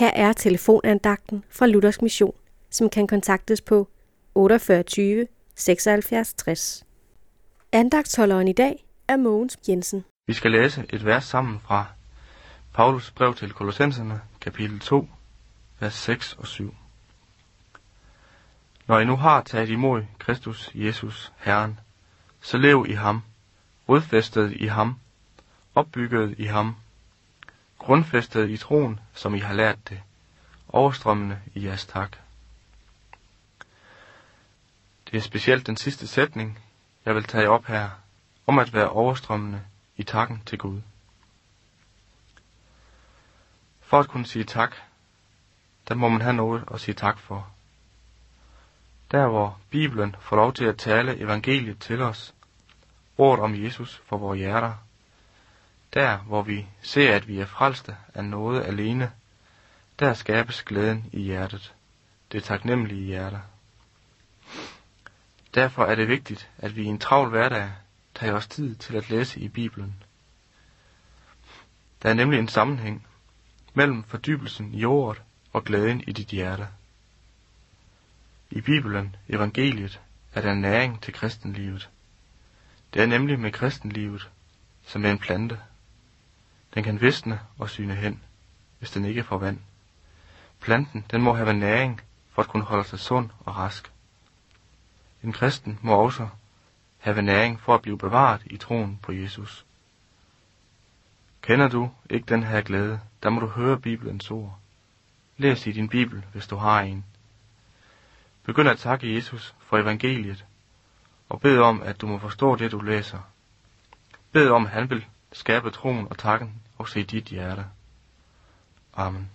Her er telefonandagten fra Luthers Mission, som kan kontaktes på 48 76 60. Andagtholderen i dag er Mogens Jensen. Vi skal læse et vers sammen fra Paulus brev til Kolossenserne, kapitel 2, vers 6 og 7. Når I nu har taget imod Kristus Jesus, Herren, så lev i ham, rodfæstet i ham, opbygget i ham, grundfæstet i troen, som I har lært det, overstrømmende i jeres tak. Det er specielt den sidste sætning, jeg vil tage op her, om at være overstrømmende i takken til Gud. For at kunne sige tak, der må man have noget at sige tak for. Der hvor Bibelen får lov til at tale evangeliet til os, ordet om Jesus for vores hjerter, der hvor vi ser, at vi er frelste af noget alene, der skabes glæden i hjertet, det taknemmelige hjerte. Derfor er det vigtigt, at vi i en travl hverdag tager os tid til at læse i Bibelen. Der er nemlig en sammenhæng mellem fordybelsen i ordet og glæden i dit hjerte. I Bibelen, evangeliet, er der næring til kristenlivet. Det er nemlig med kristenlivet, som med en plante. Den kan visne og syne hen, hvis den ikke får vand. Planten, den må have næring for at kunne holde sig sund og rask. En kristen må også have næring for at blive bevaret i troen på Jesus. Kender du ikke den her glæde, der må du høre Bibelens ord. Læs i din Bibel, hvis du har en. Begynd at takke Jesus for evangeliet, og bed om, at du må forstå det, du læser. Bed om, at han vil skabe troen og takken også i dit hjerte. Amen.